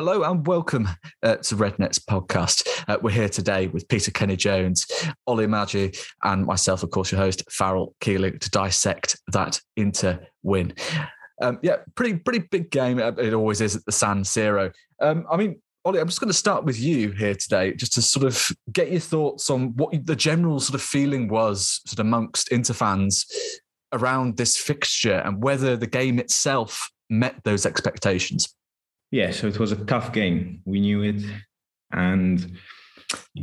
Hello and welcome uh, to Red Nets podcast. Uh, we're here today with Peter Kenny Jones, Oli Maggi, and myself, of course, your host, Farrell Keeling, to dissect that Inter win. Um, yeah, pretty pretty big game. Uh, it always is at the San Siro. Um, I mean, Ollie, I'm just going to start with you here today, just to sort of get your thoughts on what the general sort of feeling was sort of amongst Inter fans around this fixture and whether the game itself met those expectations. Yeah, so it was a tough game. We knew it. And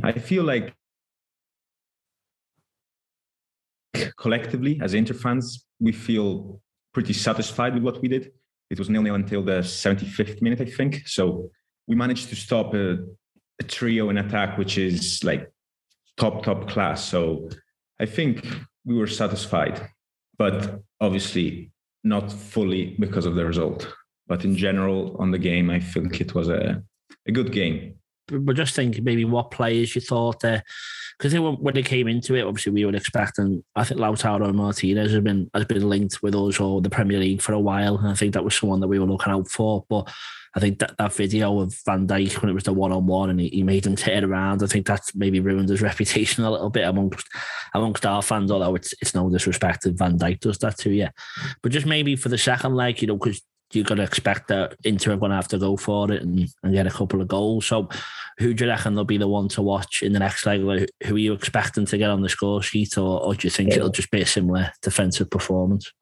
I feel like collectively, as Inter fans, we feel pretty satisfied with what we did. It was nil nil until the 75th minute, I think. So we managed to stop a, a trio in attack, which is like top, top class. So I think we were satisfied, but obviously not fully because of the result. But in general, on the game, I think it was a, a good game. But just thinking maybe what players you thought uh, there, because when they came into it, obviously we were expecting. I think Lautaro Martinez has been has been linked with us or the Premier League for a while, and I think that was someone that we were looking out for. But I think that, that video of Van Dijk when it was the one on one and he, he made him turn around, I think that's maybe ruined his reputation a little bit amongst amongst our fans. Although it's it's no disrespect if Van Dijk does that to you, but just maybe for the second leg, you know, because you're going to expect that Inter are going to have to go for it and, and get a couple of goals. So, who do you reckon will be the one to watch in the next leg? Like, who are you expecting to get on the score sheet, or, or do you think yeah. it'll just be a similar defensive performance?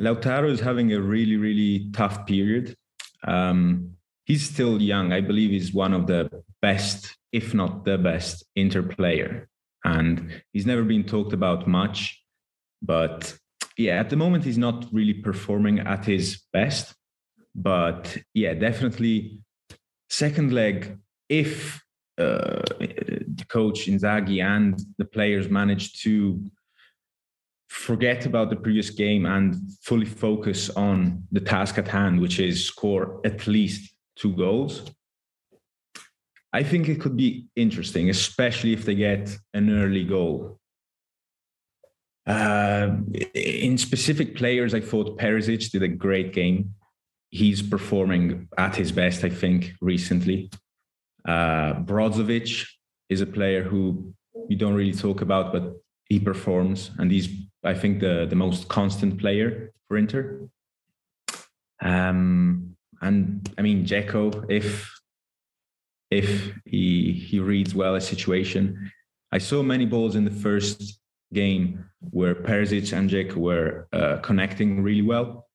Lautaro is having a really, really tough period. Um, he's still young. I believe he's one of the best, if not the best, Inter player. And he's never been talked about much, but yeah, at the moment he's not really performing at his best, but yeah, definitely second leg. If uh, the coach Inzaghi and the players manage to forget about the previous game and fully focus on the task at hand, which is score at least two goals. I think it could be interesting, especially if they get an early goal. Uh, in specific players, I thought Perisic did a great game. He's performing at his best, I think, recently. Uh, Brozovic is a player who we don't really talk about, but he performs, and he's, I think, the the most constant player for Inter. Um, and I mean, Dzeko, if if he he reads well a situation, I saw many balls in the first game where Perisic and Dzeko were uh, connecting really well,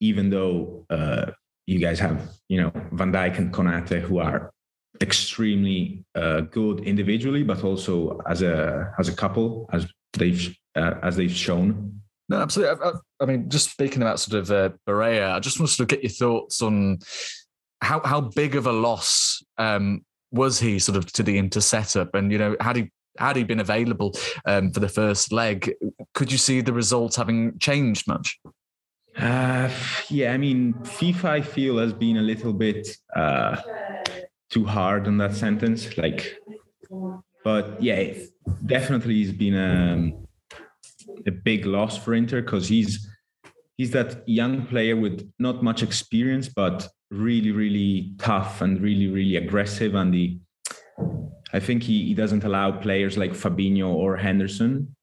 even though uh, you guys have, you know, Van Dijk and Konate who are extremely uh, good individually, but also as a as a couple, as they've uh, as they've shown. No, absolutely. I, I, mean, just speaking about sort of uh, Barella, I just want to sort of get your thoughts on how how big of a loss um, was he sort of to the Inter setup, and you know, had he had he been available um, for the first leg, could you see the results having changed much? Uh, yeah, I mean, FIFA, I feel, has been a little bit uh, too hard on that sentence. Like, but yeah, definitely he's been a, um, a big loss for Inter because he's he's that young player with not much experience, but really, really tough and really, really aggressive, and he I think he, he doesn't allow players like Fabinho or Henderson,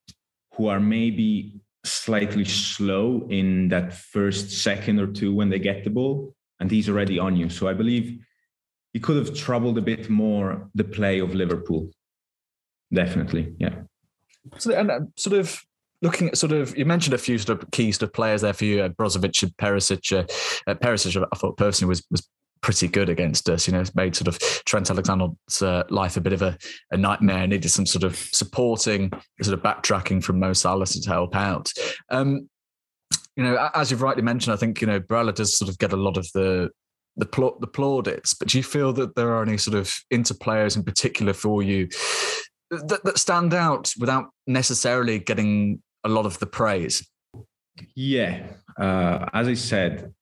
who are maybe slightly slow in that first second or two when they get the ball, and he's already on you. So I believe he could have troubled a bit more the play of Liverpool. Definitely, yeah. So, and uh, sort of looking at sort of you mentioned a few sort of key sort of players there for you, uh, Brozovic and Perisic. Uh, uh, Perisic, I thought personally was was pretty good against us. You know, made sort of Trent Alexander's uh, life a bit of a, a, nightmare. Needed some sort of supporting, sort of backtracking from Mo Salah to help out. Um, you know, as you've rightly mentioned, I think you know Barella does sort of get a lot of the the, pl- the plaudits. But do you feel that there are any sort of inter players in particular for you that, that stand out without necessarily getting a lot of the praise? Yeah, uh, as I said,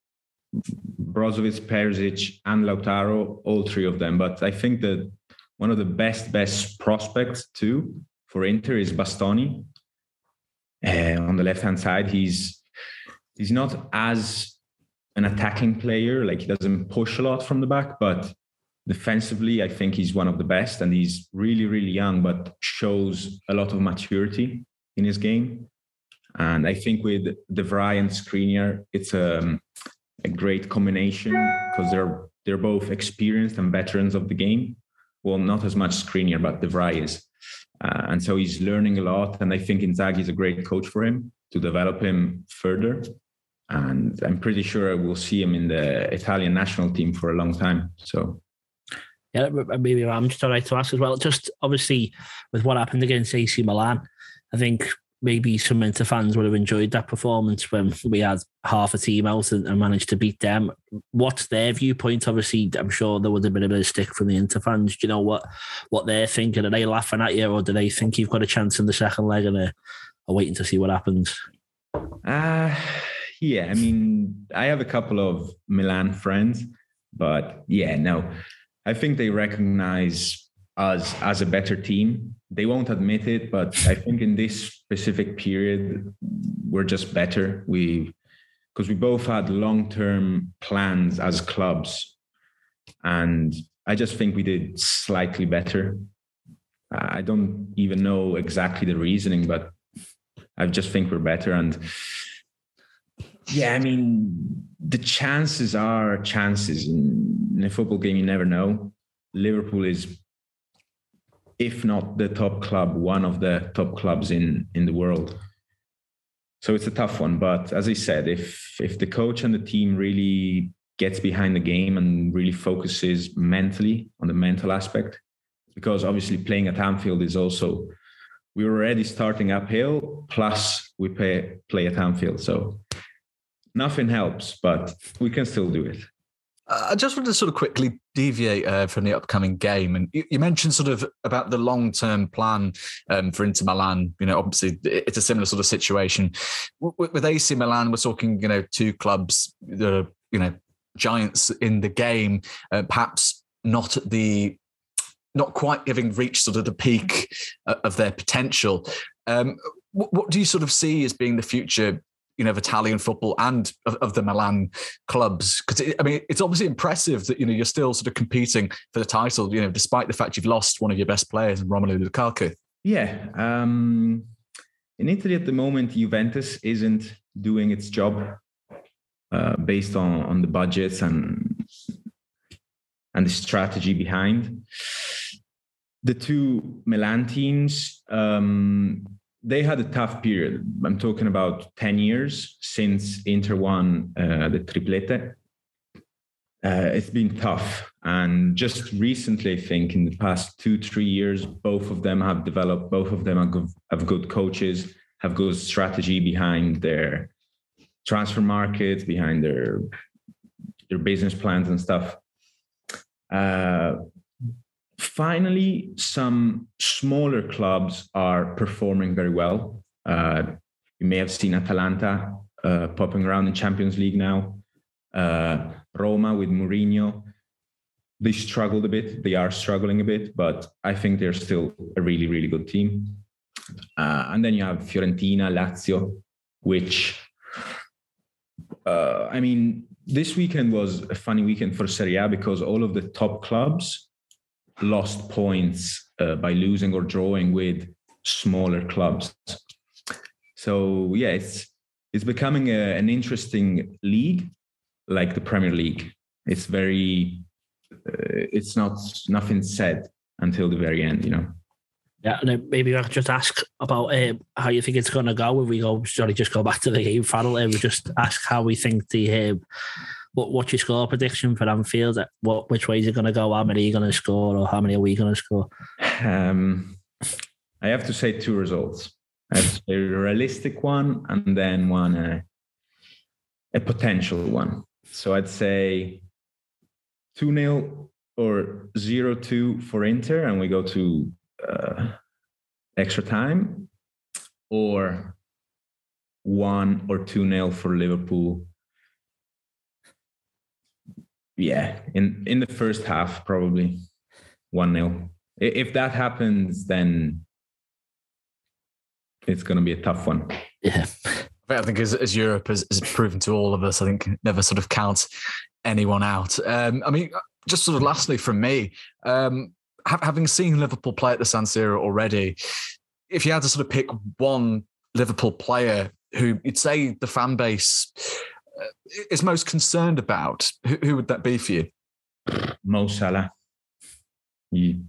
Brozovic, Perisic, and Lautaro, all three of them. But I think that one of the best, best prospects too for Inter is Bastoni. Uh, on the left hand side, he's he's not as an attacking player. Like he doesn't push a lot from the back, but defensively, I think he's one of the best. And he's really, really young, but shows a lot of maturity in his game. And I think with De Vrij and Skriniar, it's a, um, a great combination because they're they're both experienced and veterans of the game. Well, not as much Skriniar, but De Vrij is. Uh, and so he's learning a lot. And I think Inzaghi is a great coach for him to develop him further. And I'm pretty sure we'll see him in the Italian national team for a long time. So yeah, maybe I'm just all right to ask as well. Just obviously with what happened against AC Milan, I think maybe some Inter fans would have enjoyed that performance when we had half a team out and, and, managed to beat them. What's their viewpoint? Obviously, I'm sure there would have been a bit of stick from the Inter fans. Do you know what what they're thinking? Are they laughing at you, or do they think you've got a chance in the second leg and are, are waiting to see what happens? Uh, yeah, I mean, I have a couple of Milan friends, but yeah, no, I think they recognize us as a better team. They won't admit it, but I think in this specific period, we're just better. We because we both had long-term plans as clubs, and I just think we did slightly better. I don't even know exactly the reasoning, but I just think we're better. And yeah, I mean, the chances are chances in, in a football game. You never know. Liverpool is if not the top club, one of the top clubs in in the world. So it's a tough one. But as I said, if if the coach and the team really gets behind the game and really focuses mentally on the mental aspect, because obviously playing at Anfield is also we're already starting uphill, plus we play play at Anfield. So nothing helps, but we can still do it. I just wanted to sort of quickly deviate uh, from the upcoming game, and you, you mentioned sort of about the long-term plan um, for Inter Milan. You know, obviously it's a similar sort of situation with, with AC Milan. We're talking, you know, two clubs that are, you know, giants in the game, uh, perhaps not at the not quite having reached sort of the peak uh, of their potential. Um, what, what, do you sort of see as being the future you know, of Italian football and of, of the Milan clubs? Because I mean, it's obviously impressive that you know you're still sort of competing for the title. You know, despite the fact you've lost one of your best players in Romelu Lukaku. Yeah, um, in Italy at the moment, Juventus isn't doing its job uh, based on on the budgets and and the strategy behind. The two Milan teams, um, they had a tough period. I'm talking about 10 years since Inter won uh, the triplete. Uh, it's been tough. And just recently, I think in the past two, three years, both of them have developed, both of them have good, have good coaches, have good strategy behind their transfer markets, behind their their business plans and stuff. Uh, Finally, some smaller clubs are performing very well. Uh, you may have seen Atalanta uh, popping around in Champions League now. Uh, Roma with Mourinho, they struggled a bit. They are struggling a bit, but I think they're still a really, really good team. Uh, and then you have Fiorentina, Lazio, which, uh, I mean, this weekend was a funny weekend for Serie A because all of the top clubs lost points uh, by losing or drawing with smaller clubs. So yeah, it's it's becoming a, an interesting league, like the Premier League. It's very, uh, it's not nothing said until the very end, you know. Yeah, and maybe I could just ask about uh, how you think it's going to go. If we go, sorry, just go back to the game, Farrell. Uh, we just ask how we think the uh, what what's your score prediction for Anfield? What which way is it going to go? How many are you going to score, or how many are we going to score? Um, I have to say two results. I have to say a realistic one, and then one uh, a potential one. So I'd say two 0 or zero two for Inter, and we go to uh, extra time, or one or two nil for Liverpool yeah, in in the first half, probably one 0 If that happens, then it's going to be a tough one. Yeah. I think as, as Europe has, has, proven to all of us, I think never sort of count anyone out. Um, I mean, just sort of lastly from me, um, having seen Liverpool play at the San Siro already, if you had to sort of pick one Liverpool player who you'd say the fan base is most concerned about, who, who would that be for you? Mo Salah. You,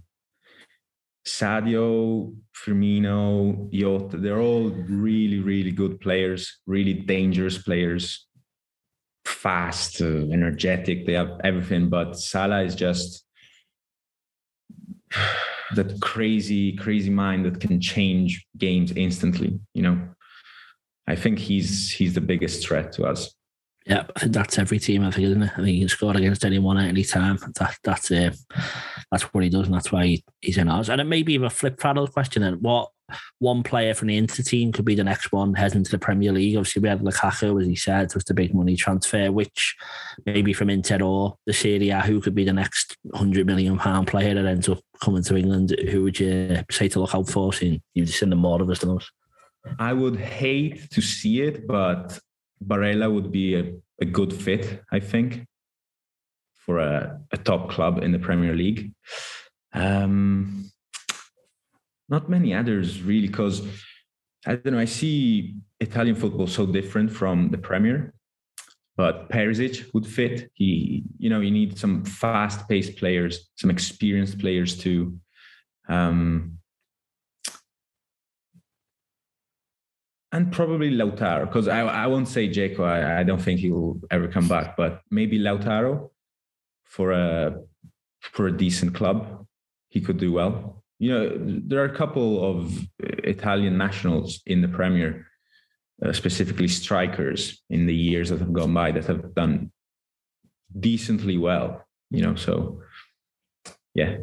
Sadio, Firmino, Jota, they're all really, really good players, really dangerous players, fast, uh, energetic. They have everything, but Salah is just that crazy, crazy mind that can change games instantly. You know, I think he's he's the biggest threat to us. Yeah, that's every team. I think, isn't it? I think he can score against anyone at any time. That that's uh, that's what he does, and that's why he, he's in ours. And it may be a flip of question. And what one player from the Inter team could be the next one heading into the Premier League? Obviously, we had Lukaku, as he said, was the big money transfer. Which maybe from Inter or the Serie A, who could be the next hundred million pound player that ends up coming to England? Who would you say to look out for? Seeing you've seen them more of us than us. I would hate to see it, but Barella would be a, a good fit, I think, for a, a top club in the Premier League. Um, not many others really, because I don't know. I see Italian football so different from the Premier, but Perisic would fit. He, you know, you need some fast-paced players, some experienced players too. Um, and probably Lautaro, because I, I won't say Dzeko. I, I don't think he will ever come back, but maybe Lautaro for a for a decent club, he could do well. You know, there are a couple of Italian nationals in the Premier, uh, specifically strikers in the years that have gone by that have done decently well. You know, so yeah,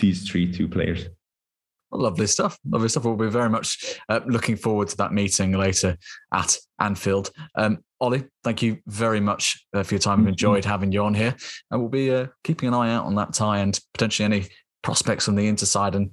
these three two players. Lovely stuff. Lovely stuff. We'll be very much uh, looking forward to that meeting later at Anfield. Um, Oli, thank you very much uh, for your time. I've enjoyed having you on here. And we'll be uh, keeping an eye out on that tie and potentially any prospects on the inside and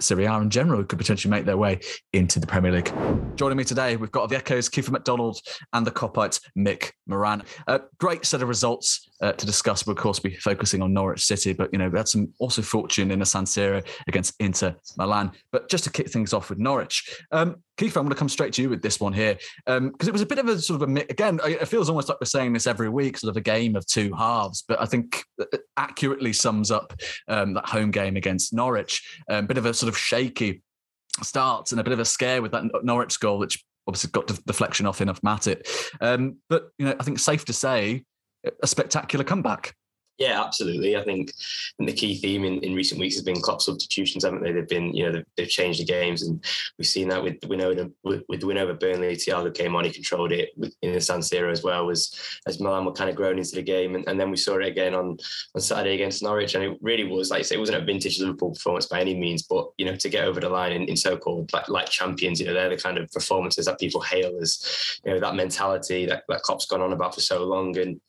Serie A in general could potentially make their way into the Premier League. Joining me today, we've got the Echoes, Kiefer McDonald, and the Kopites, Mick Moran. Uh, great set of results uh, to discuss. We'll, of course, be focusing on Norwich City, but, you know, we had some also fortune in the San Siro against Inter Milan. But just to kick things off with Norwich, um, Keith, I'm going to come straight to you with this one here because um, it was a bit of a sort of a again. It feels almost like we're saying this every week, sort of a game of two halves. But I think it accurately sums up um, that home game against Norwich. A um, bit of a sort of shaky start and a bit of a scare with that Norwich goal, which obviously got the deflection off enough Matip. Um, but you know, I think safe to say a spectacular comeback. Yeah, absolutely. I think the key theme in, in recent weeks has been Klopp substitutions, haven't they? They've been, you know, they've, they've changed the games, and we've seen that with the win over with, with the win over Burnley. Thiago came on, he controlled it in the San Siro as well. Was as Milan were kind of grown into the game, and, and then we saw it again on on Saturday against Norwich, and it really was like I say, it wasn't a vintage Liverpool performance by any means, but you know, to get over the line in, in so-called like, like champions, you know, they're the kind of performances that people hail as, you know, that mentality that that Klopp's gone on about for so long, and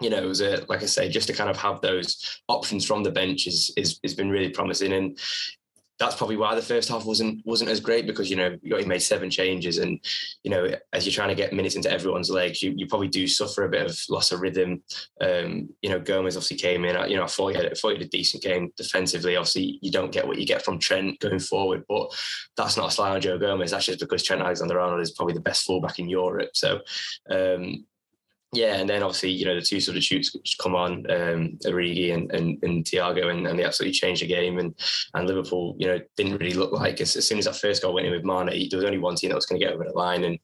you know, it was a, like I say, just to kind of have those options from the bench is, is has been really promising. And that's probably why the first half wasn't wasn't as great because you know you made seven changes and you know as you're trying to get minutes into everyone's legs you, you probably do suffer a bit of loss of rhythm. Um, you know Gomez obviously came in you know I thought he, had, I thought he had a decent game defensively. Obviously you don't get what you get from Trent going forward but that's not a slight on Joe Gomez. That's just because Trent Alexander-Arnold is probably the best fullback in Europe. So um, yeah, and then obviously you know the two sort of shoots which come on, um, Origi and and, and Thiago, and, and they absolutely changed the game. And and Liverpool, you know, didn't really look like as, as soon as that first goal went in with Mane, there was only one team that was going to get over the line. And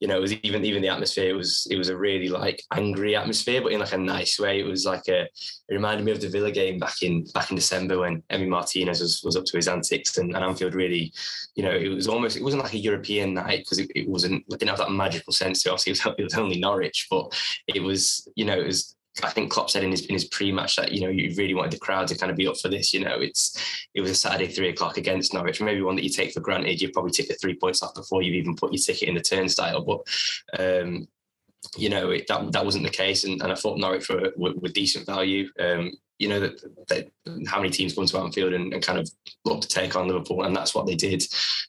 you know, it was even even the atmosphere it was it was a really like angry atmosphere, but in like a nice way. It was like a it reminded me of the Villa game back in back in December when Emi Martinez was, was up to his antics, and, and Anfield really, you know, it was almost it wasn't like a European night because it, it wasn't it didn't have that magical sense. Obviously, it was, it was only Norwich, but it was, you know, it was I think Klopp said in his in his pre-match that you know you really wanted the crowd to kind of be up for this. You know, it's it was a Saturday three o'clock against Norwich, maybe one that you take for granted. You probably take the three points off before you've even put your ticket in the turnstile. But um, you know, it, that that wasn't the case, and, and I thought Norwich were, were, were decent value. Um, you know that, that, how many teams come to Anfield and, and, kind of look to take on Liverpool, and that's what they did.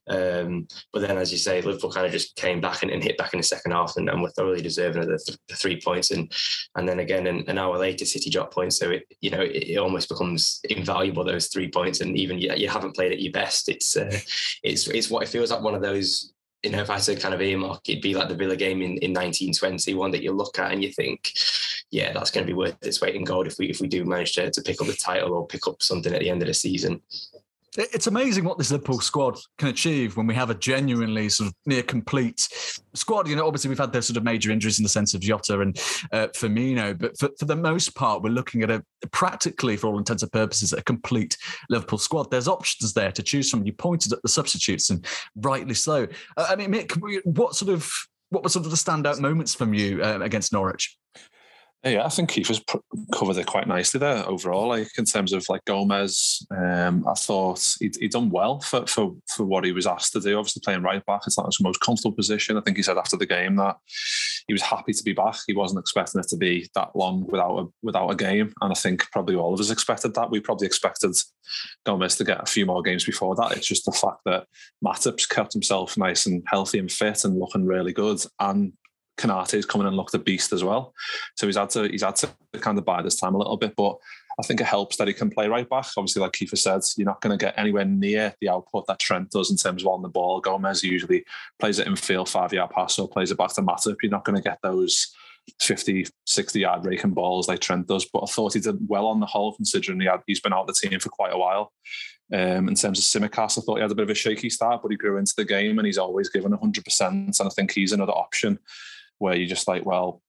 Um, but then, as you say, Liverpool kind of just came back and, and hit back in the second half, and, and were thoroughly deserving of the, th- the, three points. And and then again, an, an, hour later, City dropped points, so it you know it, it, almost becomes invaluable those three points. And even you, you haven't played at your best, it's uh, it's it's what it feels like one of those you know, if I said kind of earmark, it'd be like the Villa game in, in 1920, one that you look at and you think, yeah, that's going to be worth its weight in gold if we if we do manage to, to pick up the title or pick up something at the end of the season. It's amazing what this Liverpool squad can achieve when we have a genuinely sort of near complete squad. You know, obviously we've had those sort of major injuries in the sense of Jota and uh, Firmino, but for, for the most part, we're looking at a practically, for all intents and purposes, a complete Liverpool squad. There's options there to choose from. You pointed at the substitutes, and rightly so. Uh, I mean, Mick, what sort of what were sort of the standout moments from you uh, against Norwich? Yeah, I think Kiefer's covered it quite nicely there overall. Like in terms of like Gomez, um, I thought he'd, he'd, done well for, for for what he was asked to do. Obviously, playing right back, it's not his most comfortable position. I think he said after the game that he was happy to be back. He wasn't expecting it to be that long without a without a game, and I think probably all of us expected that. We probably expected Gomez to get a few more games before that. It's just the fact that Matip's kept himself nice and healthy and fit and looking really good, and Konate's coming and looked a beast as well. So he's had to he's had to kind of buy this time a little bit, but I think it helps that he can play right back. Obviously, like Kiefer said, you're not going to get anywhere near the output that Trent does in terms of on the ball. Gomez usually plays it in field, five yard pass, or plays it back to Matip. You're not going to get those 50, 60 yard raking balls like Trent does. But I thought he did well on the whole, considering he had, he's been out of the team for quite a while. Um, in terms of Tsimikas, I thought he had a bit of a shaky start, but he grew into the game and he's always given 100%. And I think he's another option where you're just like, well,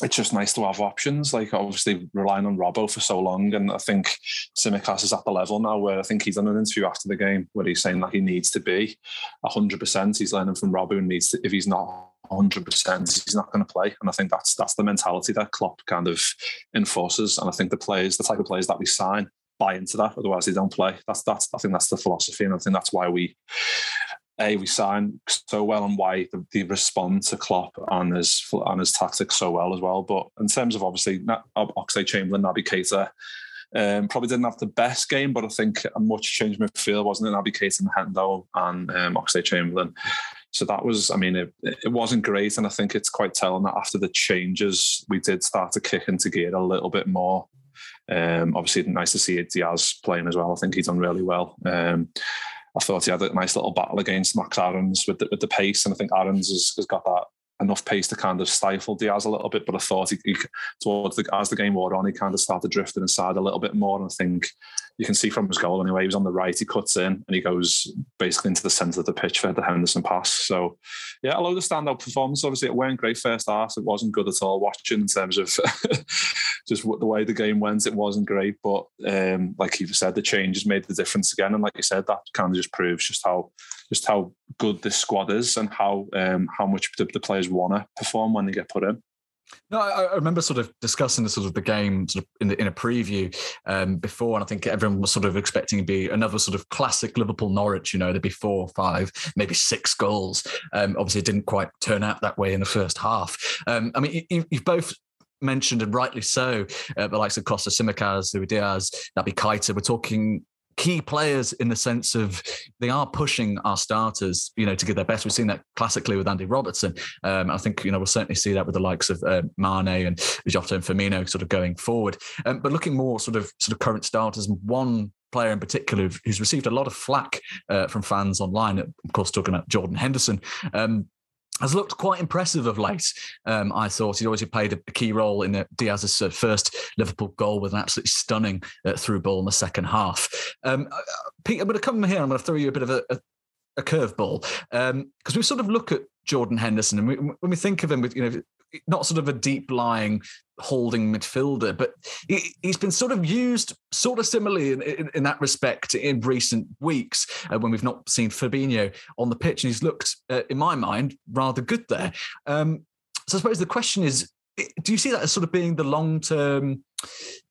it's just nice to have options. Like obviously relying on Robbo for so long, and I think Tsimikas is at the level now where I think he's done an interview after the game where he's saying that he needs to be hundred percent. He's learning from Robbo and needs to. If he's not hundred percent, he's not going to play. And I think that's that's the mentality that Klopp kind of enforces. And I think the players, the type of players that we sign, buy into that. Otherwise, they don't play. That's that's. I think that's the philosophy, and I think that's why we a we signed so well and why the respond to Klopp and his and his tactics so well as well. But in terms of obviously Oxlade Chamberlain, Naby Keita, um, probably didn't have the best game, but I think a much changed midfield wasn't it? Naby Keita and Hendo and um, Oxlade Chamberlain. So that was, I mean, it, it wasn't great, and I think it's quite telling that after the changes, we did start to kick into gear a little bit more. Um, obviously, nice to see Diaz playing as well. I think he's done really well. Um, I thought he had a nice little battle against Max Aarons with the, with the pace, and I think Aarons has, has got that enough pace to kind of stifle Diaz a little bit. But I thought he, he towards the as the game wore on, he kind of started drifting inside a little bit more. And I think you can see from his goal anyway. He was on the right, he cuts in, and he goes basically into the centre of the pitch for the Henderson pass. So, yeah, a lot of standout performance. Obviously, it weren't great first half. It wasn't good at all watching in terms of just the way the game went. It wasn't great, but um, like you said, the changes made the difference again. And like you said, that kind of just proves just how just how good this squad is and how um, how much the, the players want to perform when they get put in. No, I, I, remember sort of discussing the sort of the game sort of in, the, in a preview um, before, and I think everyone was sort of expecting to be another sort of classic Liverpool Norwich. You know, there'd be four, five, maybe six goals. Um, obviously, it didn't quite turn out that way in the first half. Um, I mean, you, have both mentioned and rightly so uh, the likes of Costa Tsimikas, Luis Diaz, Naby Keita. We're talking key players in the sense of they are pushing our starters, you know, to give their best. We've seen that classically with Andy Robertson. Um, I think, you know, we'll certainly see that with the likes of uh, Mane and Jota and Firmino sort of going forward. Um, but looking more sort of sort of current starters, one player in particular who's received a lot of flack uh, from fans online, of course, talking about Jordan Henderson. Um, has looked quite impressive of late. Um, I thought he'd always played a key role in Diaz's uh, first Liverpool goal with an absolutely stunning uh, through ball in the second half. Um, uh, Pete, I'm going to come here. I'm going to throw you a bit of a, a, a curveball because um, we sort of look at Jordan Henderson and we, when we think of him with you know not sort of a deep lying holding midfielder, but he, has been sort of used sort of similarly in, in, in that respect in recent weeks uh, when we've not seen Fabinho on the pitch, and he's looked, uh, in my mind, rather good there. Um, so I suppose the question is, do you see that as sort of being the long term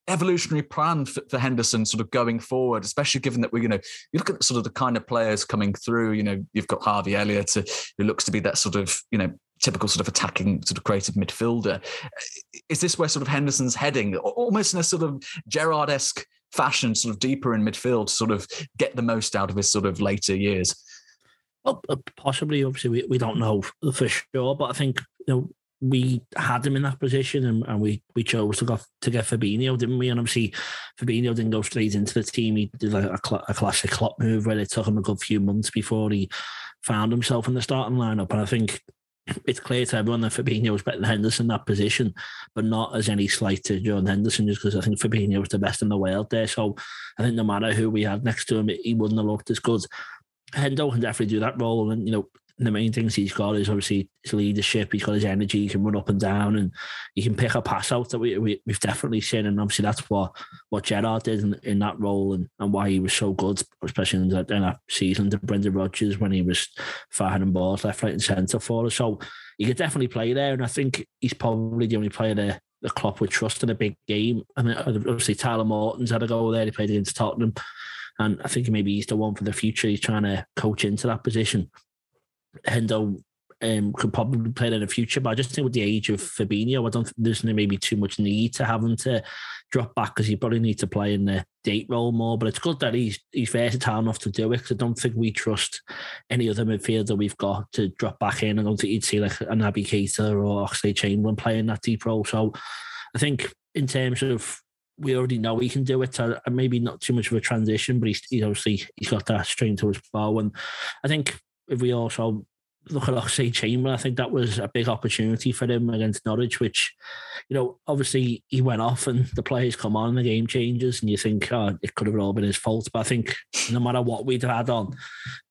evolutionary plan for, for, Henderson sort of going forward, especially given that we're, you know, you look at sort of the kind of players coming through, you know, you've got Harvey Elliott who looks to be that sort of, you know, typical sort of attacking, sort of creative midfielder. Is this where sort of Henderson's heading, almost in a sort of Gerrard esque fashion, sort of deeper in midfield, sort of get the most out of his sort of later years? Well, possibly. Obviously, we, we don't know for sure, but I think you know we had him in that position and, and we we chose to go to get Fabinho, didn't we? And obviously, Fabinho didn't go straight into the team. He did a, a, a classic Klopp move where it took him a good few months before he found himself in the starting lineup. And I think it's clear to everyone that Fabinho was better than Henderson in that position, but not as any slight to John Henderson, just because I think Fabinho was the best in the world there. So I think no matter who we had next to him, he wouldn't have looked as good. Hendo can definitely do that role, and you know the main things he's got is obviously his leadership. He's got his energy. He can run up and down, and he can pick a pass out that we, we have definitely seen. And obviously that's what what Gerrard did in, in that role, and, and why he was so good, especially in that, in that season to Brendan Rodgers when he was firing balls left, right, and centre for us. So he could definitely play there, and I think he's probably the only player there the Klopp would trust in a big game. And obviously Tyler Morton's had a go there. He played against Tottenham. And I think maybe he's the one for the future. He's trying to coach into that position. Hendo um, could probably play in the future, but I just think with the age of Fabinho, I don't think there's maybe too much need to have him to drop back because he probably needs to play in the date role more. But it's good that he's he's versatile enough to do it because I don't think we trust any other midfielder we've got to drop back in. I don't think you'd see like an Naby Keita or Oxlade Chamberlain playing that deep role. So I think in terms of we already know he can do it. So maybe not too much of a transition, but he's, he's obviously he's got that string to his bow. And I think if we also look at Oxlade Chamber, I think that was a big opportunity for him against Norwich, which, you know, obviously he went off and the players come on and the game changes and you think, oh, it could have all been his fault. But I think no matter what we'd had on,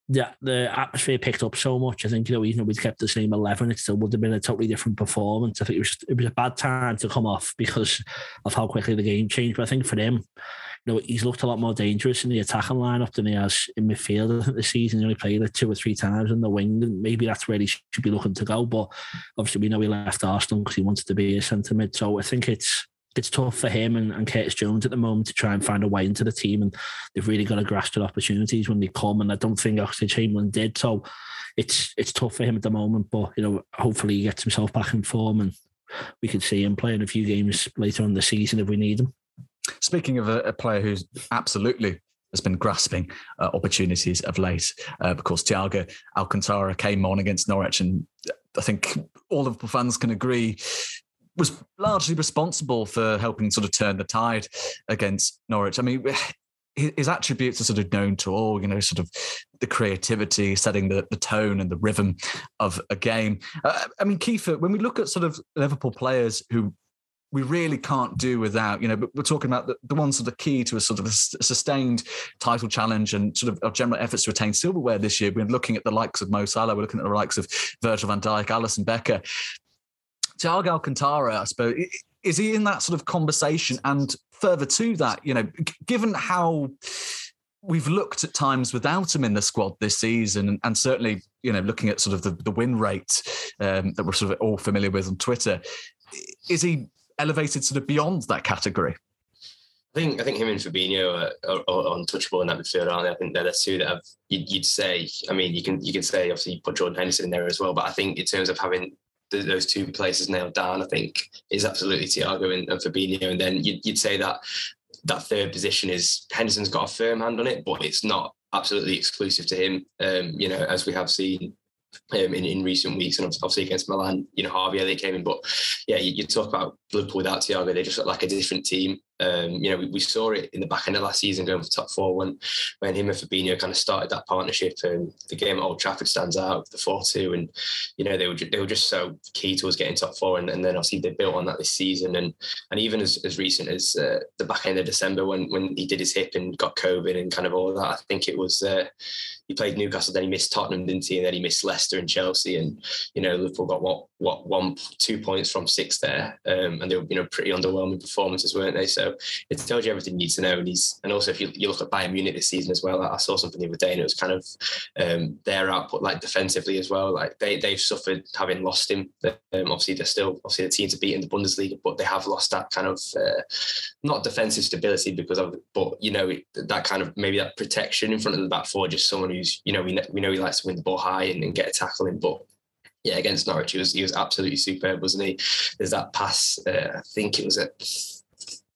the, the atmosphere picked up so much. I think, you know, even if we'd kept the same 11, it still would have been a totally different performance. I think it was, it was a bad time to come off because of how quickly the game changed. But I think for him, you know, he's looked a lot more dangerous in the attacking lineup than he has in midfield. I think this season he only played it two or three times in the wing, and maybe that's where he should be looking to go. But obviously, we know he left Arsenal because he wanted to be a centre mid. So I think it's it's tough for him and, and Curtis Jones at the moment to try and find a way into the team, and they've really got to grasp the opportunities when they come. And I don't think Oxlade Chamberlain did. So it's it's tough for him at the moment. But you know, hopefully he gets himself back in form and we could see him playing a few games later on the season if we need him. Speaking of a, a player who's absolutely has been grasping uh, opportunities of late. Uh, of course, Thiago Alcantara came on against Norwich, and I think all of the fans can agree was largely responsible for helping sort of turn the tide against Norwich. I mean, his attributes are sort of known to all, you know, sort of the creativity, setting the, the tone and the rhythm of a game. Uh, I mean, Kiefer, when we look at sort of Liverpool players who we really can't do without, you know, but we're talking about the, the ones that are key to a sort of a sustained title challenge and sort of our general efforts to retain silverware this year. We're looking at the likes of Mo Salah, we're looking at the likes of Virgil van Dijk, Alisson Becker. Thiago Alcantara, I suppose, is he in that sort of conversation? And further to that, you know, given how we've looked at times without him in the squad this season, and, certainly, you know, looking at sort of the, the win rate um, that we're sort of all familiar with on Twitter, is he elevated sort of beyond that category? I think I think him and Fabinho are, are, are untouchable in that midfield, aren't they? I think they're the two that have you'd, you'd, say. I mean, you can you can say obviously you put Jordan Henderson in there as well, but I think in terms of having the, those two places nailed down, I think is absolutely Thiago and, and Fabinho, and then you'd, you'd say that that third position is Henderson's got a firm hand on it, but it's not absolutely exclusive to him. Um, you know, as we have seen um, in, in recent weeks, and obviously against Milan, you know, Harvey, they came in. But yeah, you, you talk about Liverpool without Thiago, they just look like a different team. Um, you know, we, we, saw it in the back end of last season going for top four when when him and Fabinho kind of started that partnership. And the game at Old Trafford stands out, the four two, and you know they were they were just so key to us getting top four. And, and then obviously they built on that this season, and and even as, as recent as uh, the back end of December when when he did his hip and got COVID and kind of all that, I think it was. Uh, he played Newcastle, then he missed Tottenham, didn't he? And then he missed Leicester and Chelsea, and you know Liverpool got what what one two points from six there, um, and they were you know pretty underwhelming performances, weren't they? So it tells you everything you need to know. And he's and also if you, you look at Bayern Munich this season as well, I saw something the other day, and it was kind of um, their output like defensively as well. Like they they've suffered having lost him. Um, obviously they're still obviously the team to beat in the Bundesliga, but they have lost that kind of uh, not defensive stability because of, but you know that kind of maybe that protection in front of the back four, just someone who's you know we we know he likes to win the ball high and, and get a tackle in, but yeah, against Norwich, he was he was absolutely superb, wasn't he? There's that pass. Uh, I think it was at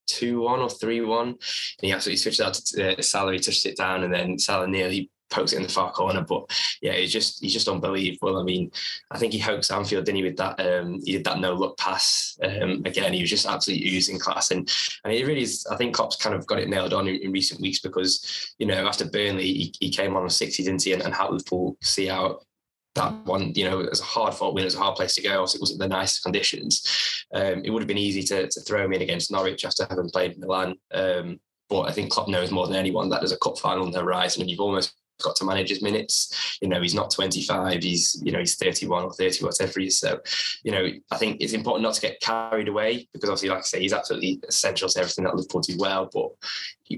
two one or three one, and he absolutely switched out to uh, Salah. He touched it down, and then Salah nearly pokes it in the far corner. But yeah, he's just he's just unbelievable. I mean, I think he hoaxed Anfield, didn't he, with that um, he did that no look pass. Um, again, he was just absolutely using class. And and it really is I think Klopp's kind of got it nailed on in, in recent weeks because, you know, after Burnley he, he came on a 60, didn't he? And, and how Liverpool see out that one, you know, as a hard fought win, it was a hard place to go. Also, it wasn't the nicest conditions. Um, it would have been easy to, to throw him in against Norwich after having played Milan. Um, but I think Klopp knows more than anyone that there's a cup final on the horizon, and you've almost got to manage his minutes. You know, he's not 25, he's, you know, he's 31 or 30, whatever he is. So, you know, I think it's important not to get carried away because obviously, like I say, he's absolutely essential to everything that Liverpool do well. But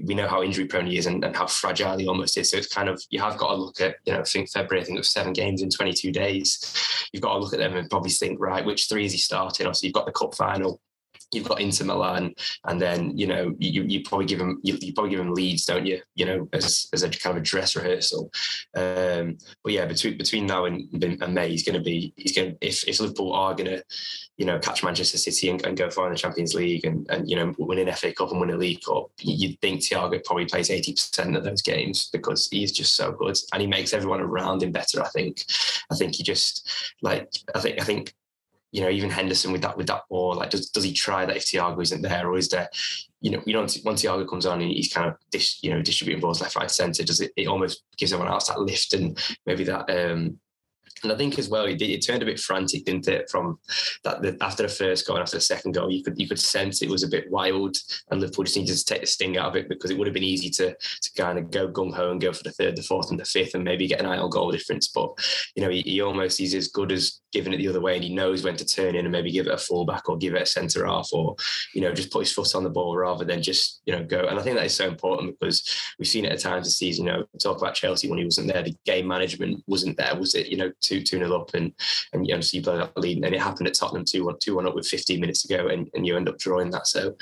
we know how injury prone he is and, and, how fragile he almost is. So it's kind of, you have got to look at, you know, I think February, I think it was seven games in 22 days. You've got to look at them and probably think, right, which three is he starting? Obviously, you've got the cup final, you've got Inter Milan, and then you know you, you probably give him you, you, probably give him Leeds, don't you? You know, as, as a kind of a dress rehearsal. Um, but yeah, between between now and, and May, he's going to be he's going if if Liverpool are going to you know catch Manchester City and, and go far in the Champions League and and you know win an FA Cup and win a League Cup, you'd think Thiago probably plays eighty percent of those games because he's just so good and he makes everyone around him better. I think. I think he just like I think I think you know, even Henderson with that with that ball, like does does he try that if Thiago isn't there, or is there, you know, you know, once Thiago comes on and he's kind of dis, you know distributing balls left, right, centre, does it? It almost gives everyone else that lift and maybe that um and I think as well, it, it turned a bit frantic, didn't it? From that the, after the first goal and after the second goal, you could you could sense it was a bit wild, and Liverpool just needed to take the sting out of it because it would have been easy to to kind of go gung ho and go for the third, the fourth, and the fifth, and maybe get an eye goal difference. But you know, he, he, almost he's as good as giving it the other way, and he knows when to turn in and maybe give it a fullback or give it a centre half, or you know, just put his foot on the ball rather than just you know go. And I think that is so important because we've seen it at times this season. You know, talk about Chelsea when he wasn't there, the game management wasn't there, was it? You know, two two nil up and and you know, so you blow that lead, and it happened at Tottenham two one two one up with 15 minutes to go, and, and you end up drawing that. So,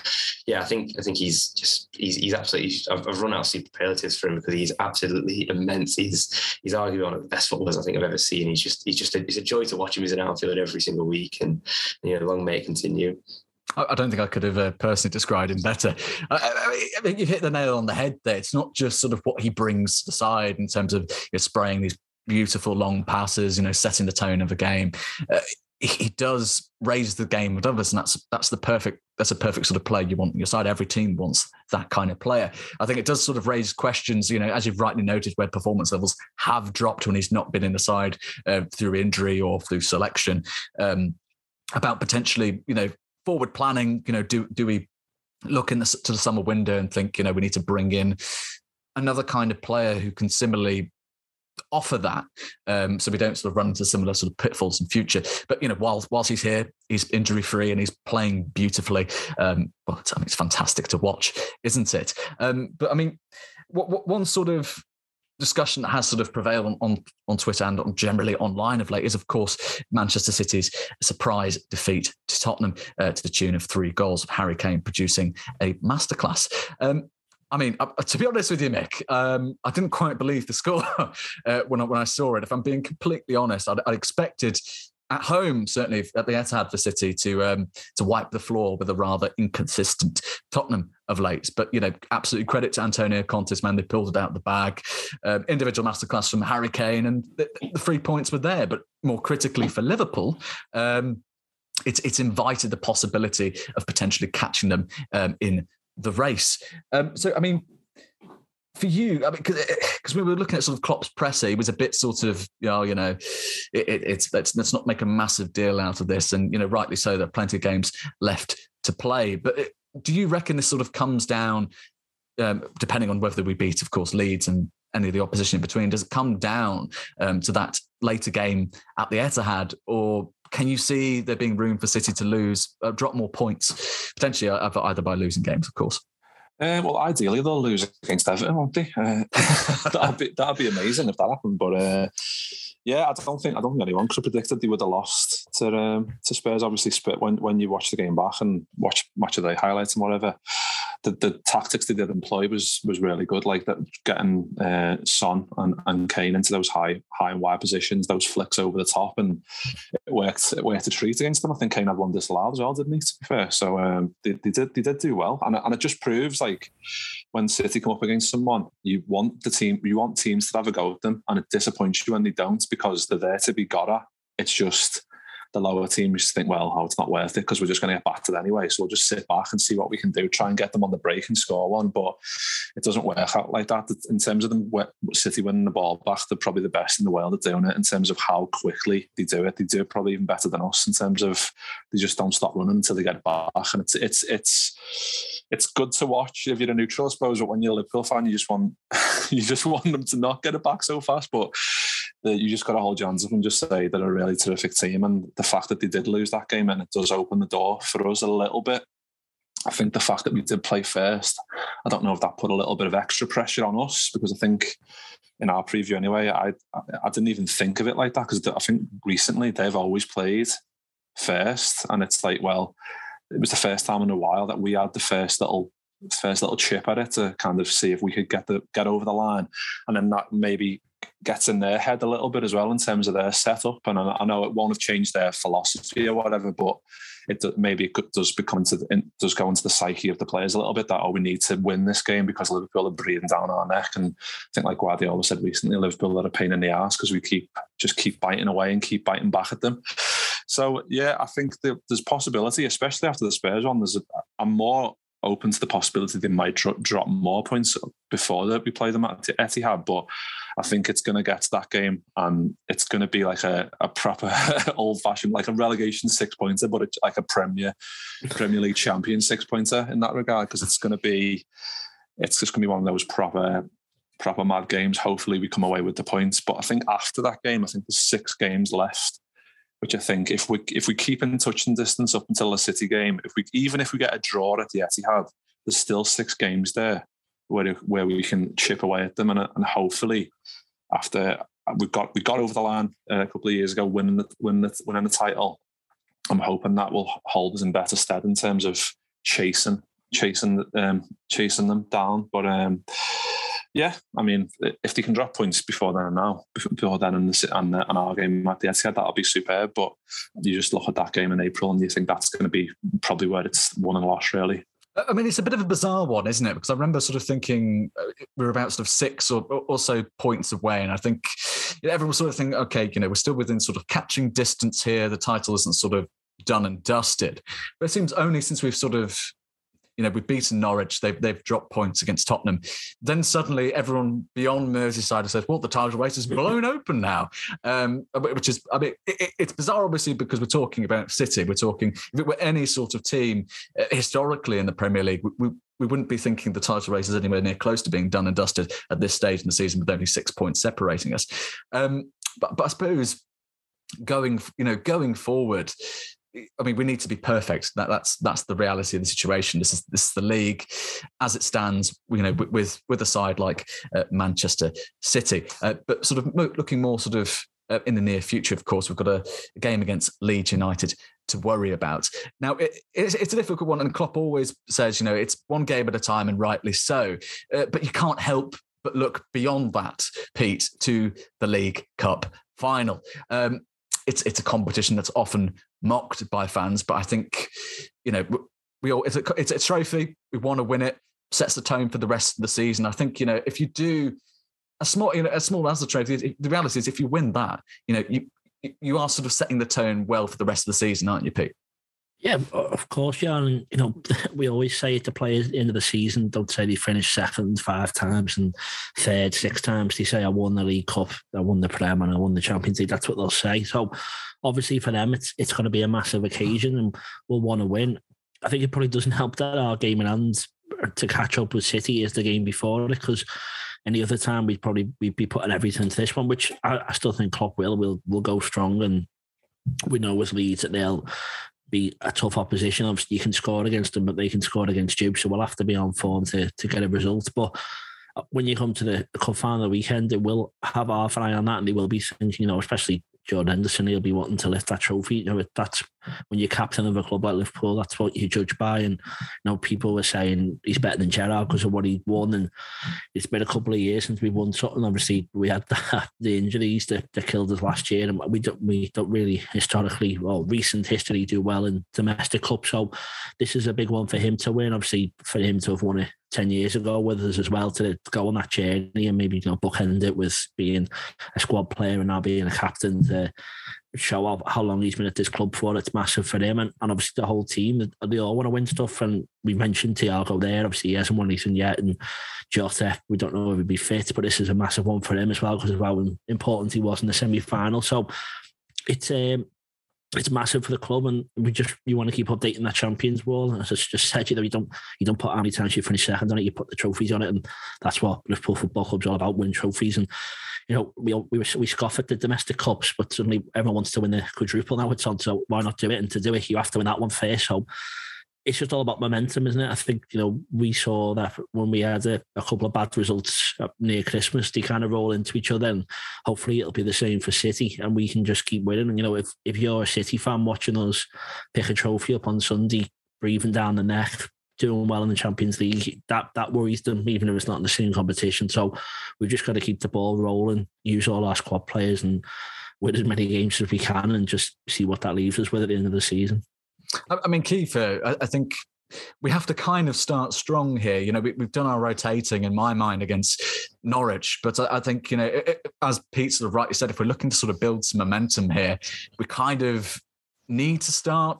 yeah, I think I think he's just he's he's absolutely. I've, I've run out of superlatives for him because he's absolutely immense. He's he's arguably one of the best footballers I think I've ever seen. He's just he's just a, it's a joy to watch him as an outfield every single week, and you know, long may it continue. I don't think I could have uh, personally described him better. I, I, think you've hit the nail on the head there. It's not just sort of what he brings to the side in terms of you know, spraying these beautiful long passes, you know, setting the tone of a game. Uh, he does raise the game with others, and that's that's the perfect that's a perfect sort of player you want on your side. Every team wants that kind of player. I think it does sort of raise questions, you know, as you've rightly noted, where performance levels have dropped when he's not been in the side uh, through injury or through selection. Um, about potentially, you know, forward planning. You know, do do we look in the, to the summer window and think, you know, we need to bring in another kind of player who can similarly offer that um, so we don't sort of run into similar sort of pitfalls in future but you know whilst whilst he's here he's injury free and he's playing beautifully um, but I mean, it's fantastic to watch isn't it um, but I mean what, what one sort of discussion that has sort of prevailed on, on, on Twitter and on generally online of late is, of course, Manchester City's surprise defeat to Tottenham uh, to the tune of three goals. of Harry Kane producing a masterclass. Um, I mean, uh, to be honest with you, Mick, um, I didn't quite believe the score uh, when I, when I saw it. If I'm being completely honest, I'd, I'd expected at home, certainly at the Etihad for City, to um, to wipe the floor with a rather inconsistent Tottenham of late. But you know, absolutely credit to Antonio Conte's man. They pulled it out of the bag. Um, individual masterclass from Harry Kane, and the, the, three points were there. But more critically for Liverpool. Um, it's, it's invited the possibility of potentially catching them um, in the race. Um, so, I mean, for you, I mean, because we were looking at sort of Klopp's presser, he was a bit sort of, you know, you know, it, it, it's let's let's not make a massive deal out of this, and you know, rightly so. There are plenty of games left to play, but it, do you reckon this sort of comes down, um, depending on whether we beat, of course, Leeds and any of the opposition in between? Does it come down um, to that later game at the Etihad, or can you see there being room for City to lose, uh, drop more points, potentially uh, either by losing games, of course? Uh, well, ideally they'll lose against Everton, won't they? Uh, that'd be that'd be amazing if that happened. But uh, yeah, I don't think I don't think anyone could have predicted they would have lost to um, to Spurs. Obviously, when when you watch the game back and watch match of the highlights and whatever, the, the tactics they did employ was was really good. Like that, getting uh, Son and, and Kane into those high high and wide positions, those flicks over the top, and it worked. It worked a treat against them. I think Kane had one disallowed as well, didn't he? To be fair, so um, they, they did they did do well, and and it just proves like when City come up against someone, you want the team, you want teams to have a go at them, and it disappoints you when they don't because they're there to be got at. It's just the lower teams think, well, oh, it's not worth it because we're just going to get battered anyway. So we'll just sit back and see what we can do, try and get them on the break and score one. But it doesn't work out like that. In terms of them, City winning the ball back, they're probably the best in the world at doing it. In terms of how quickly they do it, they do it probably even better than us. In terms of they just don't stop running until they get back, and it's it's it's it's good to watch if you're a neutral, I suppose. But when you're a Liverpool fan, you just want you just want them to not get it back so fast. But that you just got to hold your hands up and just say they're a really terrific team. And the fact that they did lose that game and it does open the door for us a little bit. I think the fact that we did play first, I don't know if that put a little bit of extra pressure on us because I think in our preview anyway, I I didn't even think of it like that because I think recently they've always played first, and it's like well, it was the first time in a while that we had the first little first little chip at it to kind of see if we could get the get over the line, and then that maybe gets in their head a little bit as well in terms of their setup. And I, know it won't have changed their philosophy or whatever, but it maybe it does become into the, does go into the psyche of the players a little bit that oh we need to win this game because Liverpool are breathing down our neck. And I think like Guardiola said recently, Liverpool are a pain in the ass because we keep just keep biting away and keep biting back at them. So yeah, I think there's possibility, especially after the Spurs one. There's a, I'm more open to the possibility they might drop, drop more points before that we play them at Etihad. But I think it's going to get to that game and it's going to be like a, a proper old fashioned, like a relegation six pointer, but it's like a Premier Premier League champion six pointer in that regard because it's going to be it's just going to be one of those proper proper mad games. Hopefully, we come away with the points. But I think after that game, I think there's six games left which I think if we if we keep in touch and distance up until the City game, if we even if we get a draw at the Etihad, there's still six games there where where we can chip away at them, and, and hopefully after we got we got over the line a couple of years ago, winning the winning the, winning the title. I'm hoping that will hold us in better stead in terms of chasing chasing um, chasing them down, but. Um, yeah, I mean, if they can drop points before then and now, before then and, and, and our game at the Etihad, that'll be superb. But you just look at that game in April and you think that's going to be probably where it's won and lost, really. I mean, it's a bit of a bizarre one, isn't it? Because I remember sort of thinking uh, we are about sort of six or, or so points away, and I think you know, everyone sort of think, okay, you know, we're still within sort of catching distance here. The title isn't sort of done and dusted. But it seems only since we've sort of you know, we've beaten Norwich, they've, they've dropped points against Tottenham. Then suddenly everyone beyond Merseyside says, well, the title race is blown open now, um, which is, I mean, it, it's bizarre, obviously, because we're talking about City. We're talking, if it were any sort of team uh, historically in the Premier League, we, we, we wouldn't be thinking the title race is anywhere near close to being done and dusted at this stage in the season with only six points separating us. Um, but, but I suppose going, you know, going forward, I mean, we need to be perfect. That, that's that's the reality of the situation. This is this is the league as it stands. You know, with with a side like uh, Manchester City, uh, but sort of looking more sort of uh, in the near future. Of course, we've got a, a game against Leeds United to worry about. Now, it, it's, it's, a difficult one, and Klopp always says, you know, it's one game at a time, and rightly so. Uh, but you can't help but look beyond that, Pete, to the League Cup final. Um, it's it's a competition that's often mocked by fans, but I think you know we all it's a it's a trophy. We want to win it. Sets the tone for the rest of the season. I think you know if you do a small you know as small as the trophy, the reality is if you win that, you know you you are sort of setting the tone well for the rest of the season, aren't you, Pete? Yeah, of course, yeah. And, you know, we always say it to players at the end of the season, don't say they finished second five times and third six times. They say, I won the League Cup, I won the Prem, and I won the Champions League. That's what they'll say. So, obviously, for them, it's it's going to be a massive occasion and we'll want to win. I think it probably doesn't help that our game in hands to catch up with City is the game before it because any other time we'd probably we'd be putting everything to this one, which I, I still think Klopp will will will go strong and we know with Leeds that they'll be a tough opposition. Obviously, you can score against them, but they can score against you. So we'll have to be on form to, to get a result. But uh, when you come to the cup final weekend, they will have half an eye on that, and they will be thinking, you know, especially Jordan Henderson, he'll be wanting to lift that trophy. You know, that's when you're captain of a club like Liverpool, that's what you judge by. And you know, people were saying he's better than Gerrard because of what he won. And it's been a couple of years since we won something. Obviously, we had the, the injuries that, that killed us last year, and we don't we don't really historically, well, recent history do well in domestic cup. So this is a big one for him to win. Obviously, for him to have won it 10 years ago with us as well to go on that journey and maybe you know bookend it with being a squad player and now being a captain to show off how long he's been at this club for. It's massive for him and, and obviously the whole team. They all want to win stuff. And we mentioned Thiago there. Obviously, he hasn't won anything yet. And Jota, we don't know if he'd be fit, but this is a massive one for him as well because of how important he was in the semi final. So it's um, it's massive for the club, and we just you want to keep updating that champions wall. As I just said, you know, you don't you don't put how many times you finish second on it, you put the trophies on it, and that's what Liverpool Football Club's all about: win trophies. And you know, we we we scoff at the domestic cups, but suddenly everyone wants to win the quadruple now. It's on, so why not do it? And to do it, you have to win that one first. So it's just all about momentum, isn't it? I think you know we saw that when we had a, a, couple of bad results near Christmas, they kind of roll into each other, and hopefully it'll be the same for City, and we can just keep winning. And you know, if if you're a City fan watching us pick a trophy up on Sunday, breathing down the neck, doing well in the Champions League, that that worries them, even if it's not in the same competition. So we've just got to keep the ball rolling, use all our squad players, and win as many games as we can, and just see what that leaves us with at the end of the season. I mean, Kiefer, I think we have to kind of start strong here. You know, we, have done our rotating in my mind against Norwich, but I, think you know, as Pete sort of rightly said, if we're looking to sort of build some momentum here, we kind of need to start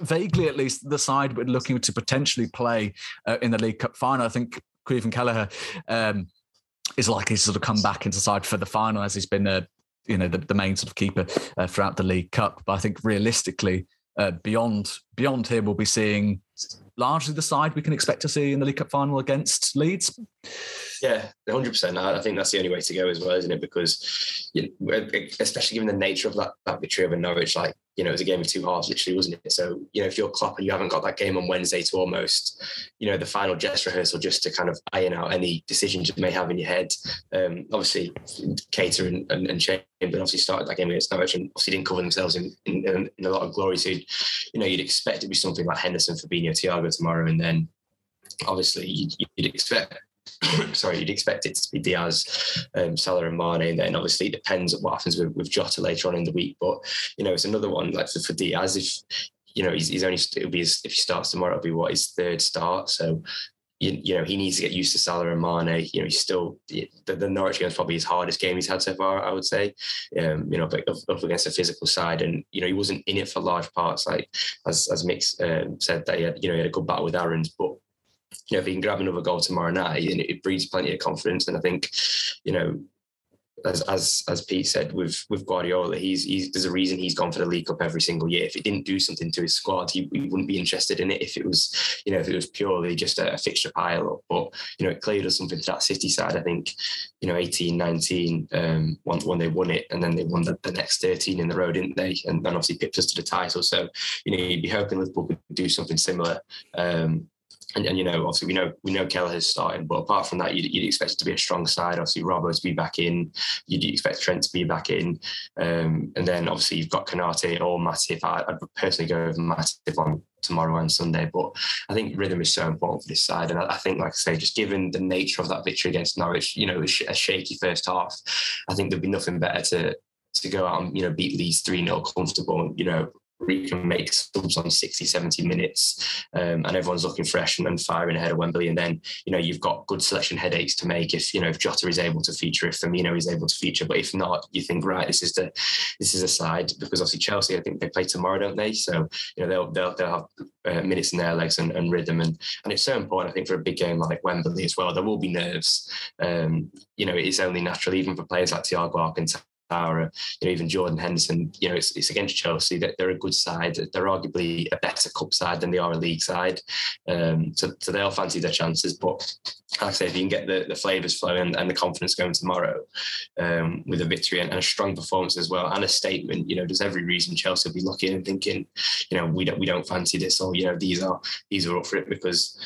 vaguely, at least, the side we're looking to potentially play uh, in the League Cup final. I think Caoimhin Kelleher um, is likely to sort of come back into side for the final, as he's been, uh, you know, the, the, main sort of keeper uh, throughout the League Cup. But I think realistically uh, beyond beyond him, we'll be seeing largely the side we can expect to see in the League Cup final against Leeds. Yeah, 100%. I think that's the only way to go as well, isn't it? Because, you know, especially given the nature of that, that victory over Norwich, like, you know, it was a game of two halves, literally, wasn't it? So, you know, if you're Klopp and you haven't got that game on Wednesday to almost, you know, the final dress rehearsal just to kind of iron out any decisions you may have in your head. Um, obviously, Keita and, and, and Chamberlain obviously started that game against Norwich and obviously didn't cover themselves in, in, in a lot of glory. So, you know, you'd expect it to be something like Henderson, Fabinho, Thiago tomorrow. And then obviously you'd, you'd expect sorry, you'd expect it to be Diaz, um, Salah, and Mane. And then obviously it depends on what happens with, with Jota later on in the week. But you know, it's another one like for, for Diaz. If you know, he's, he's only it'll be his, if he starts tomorrow, it'll be what his third start. So you, you know, he needs to get used to Salah and Mane. You know, he's still the, the Norwich game is probably his hardest game he's had so far. I would say, um, you know, up, up, against a physical side, and you know, he wasn't in it for large parts. Like as as Mick um, said, that he had, you know, he had a good battle with Aarons, but you know, if he can grab another goal tomorrow night, and it breeds plenty of confidence. And I think, you know, as as as Pete said with with Guardiola, he's he's there's a reason he's gone for the League Cup every single year. If it didn't do something to his squad, he, he wouldn't be interested in it. If it was, you know, if it was purely just a, a fixture pile up, but you know, it clearly does something to that City side. I think, you know, 18, 19, um, when, when they won it, and then they won the, the next 13 in the row, didn't they? And then obviously pipped us to the title. So, you know, you'd be hoping Liverpool could do something similar. Um, and, and, you know, obviously we know we know Kelleher's starting, but apart from that, you'd, you'd, expect it to be a strong side. Obviously, Robbo to be back in. You'd expect Trent to be back in, um, and then obviously you've got Konate or Matip. I, would personally go with Matip on tomorrow and Sunday, but I think rhythm is so important for this side, and I, I, think, like I say, just given the nature of that victory against Norwich, you know, a, sh- a shaky first half, I think there'd be nothing better to to go out and you know beat Leeds 3 0 comfortable you know we can make subs on 60, 70 minutes um, and everyone's looking fresh and, and firing ahead of Wembley. And then, you know, you've got good selection headaches to make if, you know, if Jota is able to feature, if Firmino is able to feature. But if not, you think, right, this is the this is a side because obviously Chelsea, I think they play tomorrow, don't they? So, you know, they'll they'll, they'll have uh, minutes in their legs and, and, rhythm. And and it's so important, I think, for a big game like Wembley as well. There will be nerves. Um, you know, it's only natural, even for players like Thiago You know, even Jordan Henderson, you know, it's, it's against Chelsea that they're a good side. They're arguably a better cup side than they are a league side. Um, so, so they'll fancy their chances. But like I say, if you can get the, the flavours flowing and the confidence going tomorrow um, with a victory and, and, a strong performance as well and a statement, you know, there's every reason Chelsea will be looking and thinking, you know, we don't we don't fancy this or you know these are these are up for it because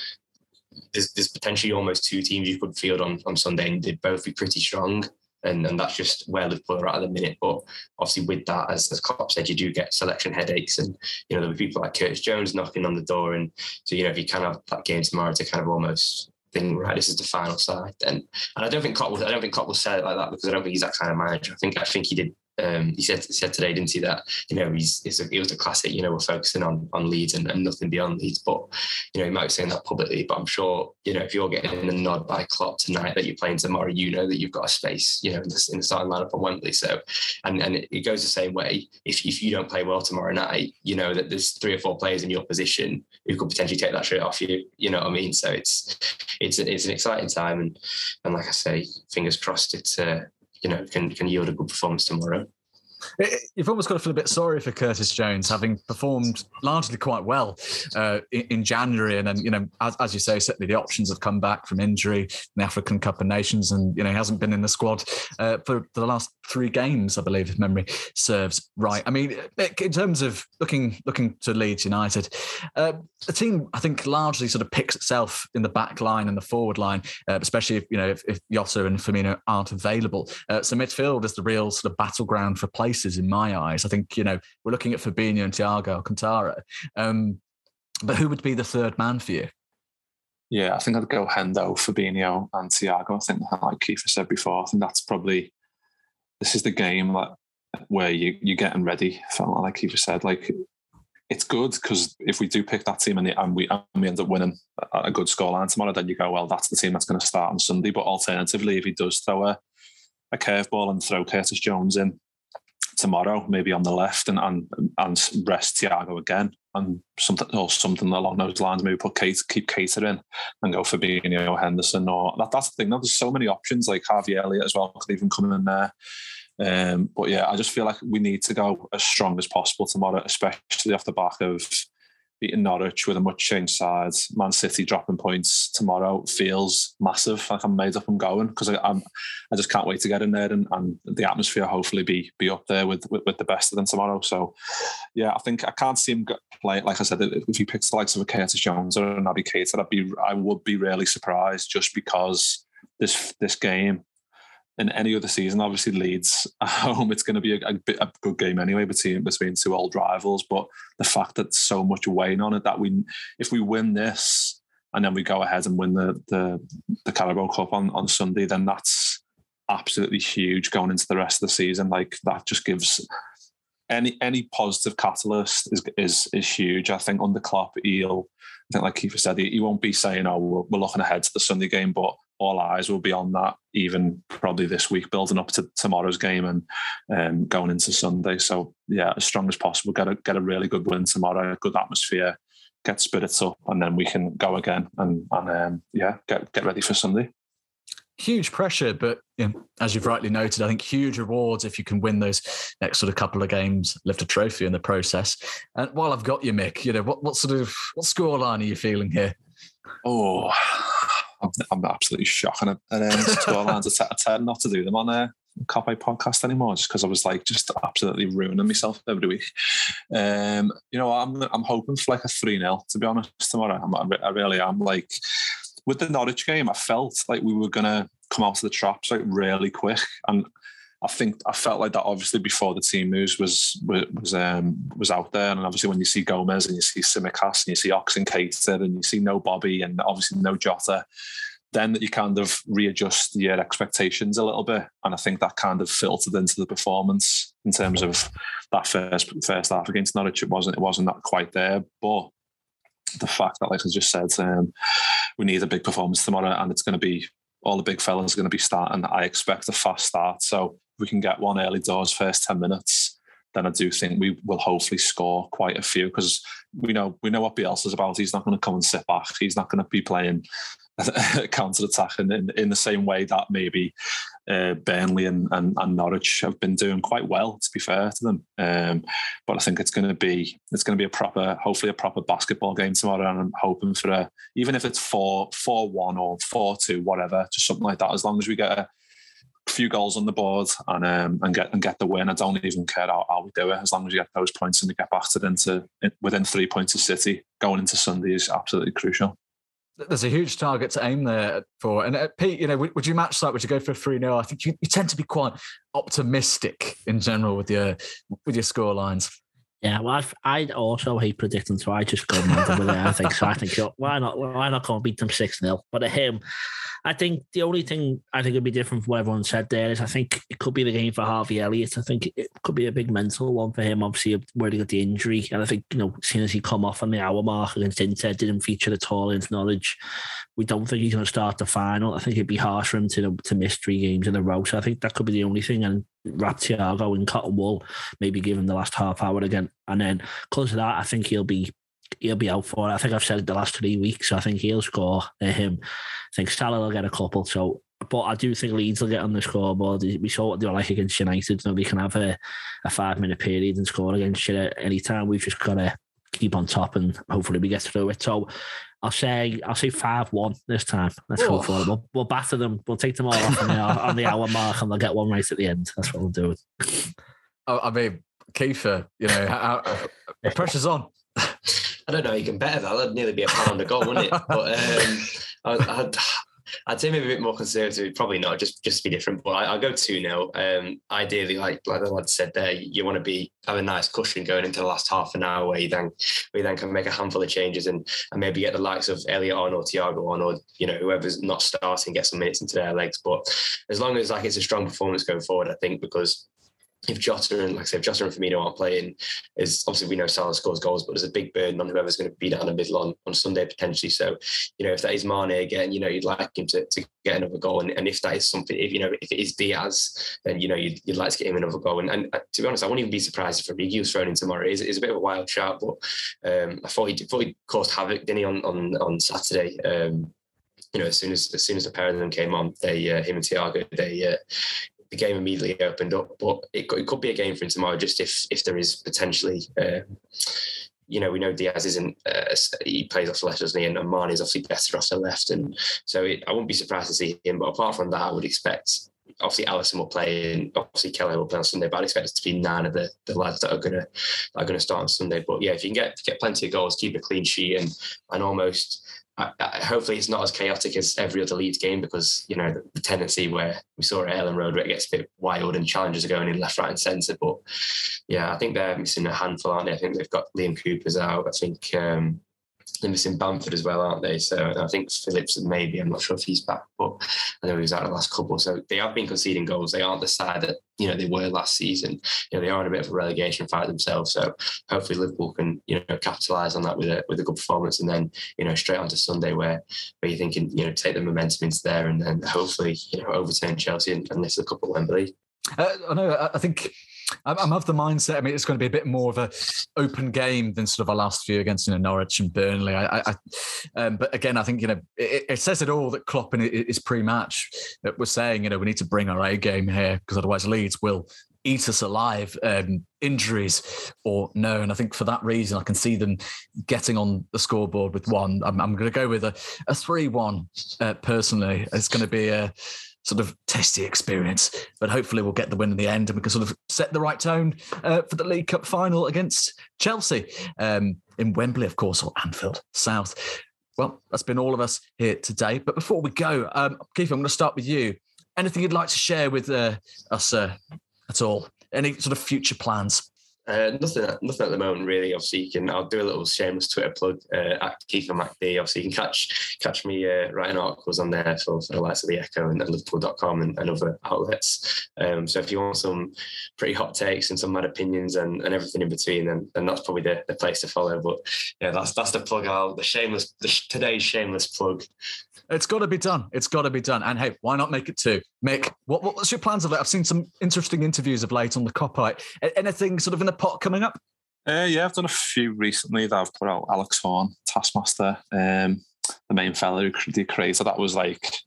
there's, there's potentially almost two teams you could field on on Sunday and they'd both be pretty strong. And, and that's just where Liverpool are at at the minute. But obviously, with that, as, as Klopp said, you do get selection headaches, and you know there'll be people like Curtis Jones knocking on the door, and so you know if you can have that game tomorrow to kind of almost think right, this is the final side, then and I don't think Klopp will, I don't think Klopp will say it like that because I don't think he's that kind of manager. I think I think he did um, he said said today, didn't he, that you know he's a, it was a classic. You know, we're focusing on on Leeds and, and, nothing beyond Leeds. But you know, he might be saying that publicly. But I'm sure you know if you're getting a nod by Klopp tonight that you're playing tomorrow, you know that you've got a space. You know, in the, in the starting lineup on Wembley. So, and and it goes the same way. If if you don't play well tomorrow night, you know that there's three or four players in your position who could potentially take that shirt off you. You know what I mean? So it's it's it's an exciting time, and and like I say, fingers crossed, it's uh, you know can can yield a good performance tomorrow. You've almost got to feel a bit sorry for Curtis Jones, having performed largely quite well uh, in, in, January, and then you know, as, as, you say, certainly the options have come back from injury in the African Cup of Nations, and you know, he hasn't been in the squad uh, for, the last three games, I believe, if memory serves right. I mean, in terms of looking looking to Leeds United, uh, the team I think largely sort of picks itself in the back line and the forward line, uh, especially if you know if, if Jota and Firmino aren't available. Uh, so midfield is the real sort of battleground for play places in my eyes. I think, you know, we're looking at Fabinho and Thiago Alcantara. Um, but who would be the third man for you? Yeah, I think I'd go Hendo, Fabinho, and Thiago. I think, like Kiefer said before, I think that's probably this is the game that where you you're getting ready. Like Kiefer said, like it's good because if we do pick that team and, and we and we end up winning a good scoreline tomorrow, then you go, well, that's the team that's going to start on Sunday. But alternatively, if he does throw a, a curveball and throw Curtis Jones in, tomorrow, maybe on the left, and and, and rest Thiago again, and something or something along those lines. Maybe put Kate, keep Keita in, and go for Fabinho, Henderson, or that, that's the thing. Now, there's so many options. Like Harvey Elliott as well could even come in there. Um, but yeah, I just feel like we need to go as strong as possible tomorrow, especially off the back of beating Norwich with a much changed side. Man City dropping points tomorrow feels massive. Like I'm made up I'm going because I'm I just can't wait to get in there and, and the atmosphere hopefully be be up there with, with, with the best of them tomorrow. So yeah, I think I can't see him play. Like I said, if he picks the likes of a Curtis Jones or a Naby Keita, I'd be I would be really surprised just because this this game in any other season. Obviously, Leeds at home, it's going to be a, a, a, good game anyway between between two old rivals. But the fact that so much weighing on it that we, if we win this and then we go ahead and win the the, the Carabao Cup on on Sunday, then that's absolutely huge going into the rest of the season. Like that just gives any any positive catalyst is is is huge. I think under Klopp, he'll I think like Kiefer said, he, he won't be saying, "Oh, we're, we're looking ahead to the Sunday game," but all eyes will be on that even probably this week building up to tomorrow's game and um, going into Sunday. So yeah, as strong as possible, get a get a really good win tomorrow, a good atmosphere, get spirits up, and then we can go again and and um, yeah, get get ready for Sunday. Huge pressure, but you know, as you've rightly noted, I think huge rewards if you can win those next sort of couple of games, lift a trophy in the process. And while I've got you, Mick, you know what what sort of what scoreline are you feeling here? Oh, I'm, I'm absolutely shocking at, at um, scorelines. I tend not to do them on a Kopite podcast anymore, just because I was like just absolutely ruining myself every week. Um, you know, I'm I'm hoping for like a three 0 to be honest tomorrow. I'm, I really am. Like with the Norwich game, I felt like we were gonna come out of the traps like really quick, and I think I felt like that obviously before the team moves was was um, was out there, and obviously when you see Gomez and you see Tsimikas and you see Ox and and you see no Bobby and obviously no Jota, then that you kind of readjust your expectations a little bit, and I think that kind of filtered into the performance in terms of that first first half against Norwich. It wasn't it wasn't that quite there, but the fact that, like I just said, um, we need a big performance tomorrow, and it's going to be all the big fellas are going to be starting. I expect a fast start, so we can get one early doors first 10 minutes, then I do think we will hopefully score quite a few because we know we know what Bielsa's about. He's not going to come and sit back. He's not going to be playing counter attack in, in, in, the same way that maybe uh, Burnley and, and, and, Norwich have been doing quite well. To be fair to them, um, but I think it's going to be it's going to be a proper, hopefully a proper basketball game tomorrow, and I'm hoping for a even if it's four four one or four two, whatever, just something like that. As long as we get a few goals on the board and um, and get and get the win. I don't even care how, how we do it as long as you get those points and we get battered into within three points of City. Going into Sunday is absolutely crucial. there's a huge target to aim there for. And uh, Pete, you know, would, would, you match that? Would you go for a 3 0? I think you, you, tend to be quite optimistic in general with your with your score lines. Yeah, well, i also hate predicting, so I just go mad with it. I think so. I think why not? Why not go and beat them six 0 But at him, I think the only thing I think would be different from what everyone said there is I think it could be the game for Harvey Elliott. I think it could be a big mental one for him. Obviously, where he got the injury, and I think you know, seeing as he come off on the hour mark against Inter, didn't feature at all against Norwich, We don't think he's going to start the final. I think it'd be harsh for him to to miss three games in a row. So I think that could be the only thing. And wrap Thiago in cotton wool, maybe give him the last half hour again, and then close to that, I think he'll be he'll be out for it. I think I've said it the last three weeks. So I think he'll score. Uh, him, I think Salah will get a couple. So, but I do think Leeds will get on the scoreboard. We saw what they were like against United. You know, they can have a, a five minute period and score against you at any time. We've just got to keep on top and hopefully we get through it. So I'll say I'll say five one this time. Let's go for it. We'll, we'll batter them. We'll take them all off on the, on the hour mark and they'll get one right at the end. That's what we'll do. I mean, Kiefer, you know, how, pressure's on. I don't know. You can better that. That'd nearly be a pound a goal, wouldn't it? But um, I, I'd, I'd say maybe a bit more conservative. Probably not. Just just to be different. But I, will go two 0 um, Ideally, like like the lad said there, you want to be have a nice cushion going into the last half an hour where you then where you then can make a handful of changes and and maybe get the likes of Elliott on or Thiago on or you know whoever's not starting get some minutes into their legs. But as long as like it's a strong performance going forward, I think because if Jota and like I say, if Jota and Firmino aren't playing, is obviously we know Salah scores goals, but there's a big burden on whoever's going to be down the middle on, on Sunday potentially. So, you know, if that is Mane again, you know, you'd like him to, to get another goal. And, and if that is something, if you know, if it is Diaz, then you know you'd, you'd like to get him another goal. And, and uh, to be honest, I wouldn't even be surprised if Origi was thrown in tomorrow. It's, it's a bit of a wild shot, but um, I thought he thought he caused havoc, didn't he, on on on Saturday. Um, you know, as soon as as soon as the pair of them came on, they uh, him and Thiago, they uh, the game immediately opened up. But it, it could be a game for him tomorrow, just if if there is potentially. Uh, you know, we know Diaz isn't, uh, he plays off the left, doesn't he? And Mane is obviously better off the left. And so it, I wouldn't be surprised to see him. But apart from that, I would expect, obviously, Alisson will play and obviously Kelly will play on Sunday. But I'd expect it to be nine of the, the lads that are going to are to start on Sunday. But yeah, if you can get get plenty of goals, keep a clean sheet and, and almost I, I, hopefully it's not as chaotic as every other Leeds game because you know the, the tendency where we saw at Elland Road where it gets a bit wild and challenges are going in left, right, and centre. But yeah, I think they're missing a handful, aren't they? I think they've got Liam Cooper's out. I think um, they're missing Bamford as well, aren't they? So I think Phillips maybe. I'm not sure if he's back, but I know he was out the last couple. So they have been conceding goals. They aren't the side that you know they were last season. You know they are in a bit of a relegation fight themselves. So hopefully Liverpool can you know capitalise on that with a with a good performance, and then you know straight on to Sunday where where you're thinking you know take the momentum into there, and then hopefully you know overturn Chelsea and, and lift the cup at Wembley. Uh, I know. I think I'm of the mindset. I mean, it's going to be a bit more of a open game than sort of our last few against you know Norwich and Burnley. I, I um, but again, I think you know it, it, says it all that Klopp in his pre-match that was saying you know we need to bring our A game here because otherwise Leeds will eat us alive, um, injuries or no. And I think for that reason, I can see them getting on the scoreboard with one. I'm, I'm going to go with a, a 3 1 uh, personally. It's going to be a sort of testy experience. But hopefully, we'll get the win in the end, and we can sort of set the right tone uh, for the League Cup final against Chelsea um, in Wembley, of course, or Anfield South. Well, that's been all of us here today. But before we go, um, Keith, I'm going to start with you. Anything you'd like to share with uh, us uh, at all? Any sort of future plans? Uh, nothing, nothing at the moment really. Obviously, you can. I'll do a little shameless Twitter plug uh, at Keith and MacD. Obviously, you can catch catch me uh, writing articles on there for, for the likes of the Echo and, and Liverpool.com and, and other outlets. Um, so if you want some pretty hot takes and some mad opinions and, and everything in between, then, then that's probably the, the place to follow. But yeah, that's that's the plug. I'll the shameless the, today's shameless plug. It's got to be done. It's got to be done. And hey, why not make it two? Mick, what what's your plans of it? I've seen some interesting interviews of late on the Kopite. Anything sort of in the pot coming up? Uh, yeah, I've done a few recently that I've put out. Alex Horne, Taskmaster, um, the main fella who did Creator. That was like,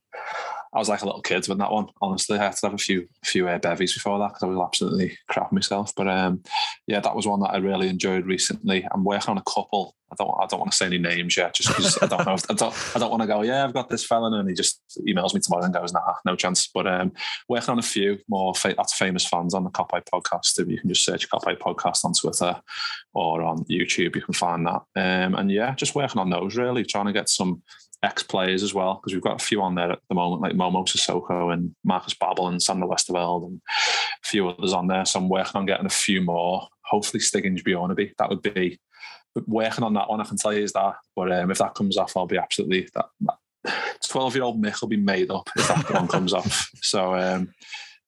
I was like a little kid when that one. Honestly, I had to have a few few uh, bevies before that because I was absolutely crap myself. But um, yeah, that was one that I really enjoyed recently. I'm working on a couple I don't I don't want to say any names yet, just because I don't know. If, I don't I don't want to go. Yeah, I've got this fella, and he just emails me tomorrow and goes, Nah, no chance. But um, working on a few more fa- that's famous fans on the Kopite podcast. You can just search Kopite podcast on Twitter or on YouTube, you can find that. Um, and yeah, just working on those really, trying to get some ex players as well, because we've got a few on there at the moment, like Momo Sissoko and Marcus Babbel and Sander Westerveld and a few others on there. So I'm working on getting a few more. Hopefully, Stig Inge Bjørnebye. That would be working on that one. I can tell you is that. But um, if that comes off, I'll be absolutely that. 12 year old Mick will be made up if that one comes off. So, um,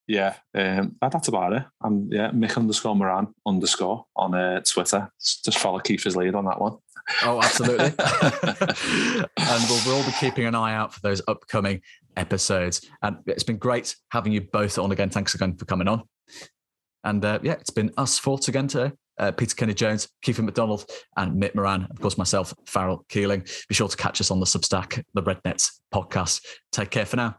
yeah, um, that's about it. And yeah, Mick underscore Moran underscore on uh, Twitter. Just follow Keith's lead on that one. Oh, absolutely. and we'll, we'll all be keeping an eye out for those upcoming episodes. And it's been great having you both on again. Thanks again for coming on. And uh, yeah, it's been us four again today. Uh, Peter Kenny Jones, Kiefer McDonald, and Mick Moran. Of course, myself, Farrell Keeling. Be sure to catch us on the Substack, the Red Nets podcast. Take care for now.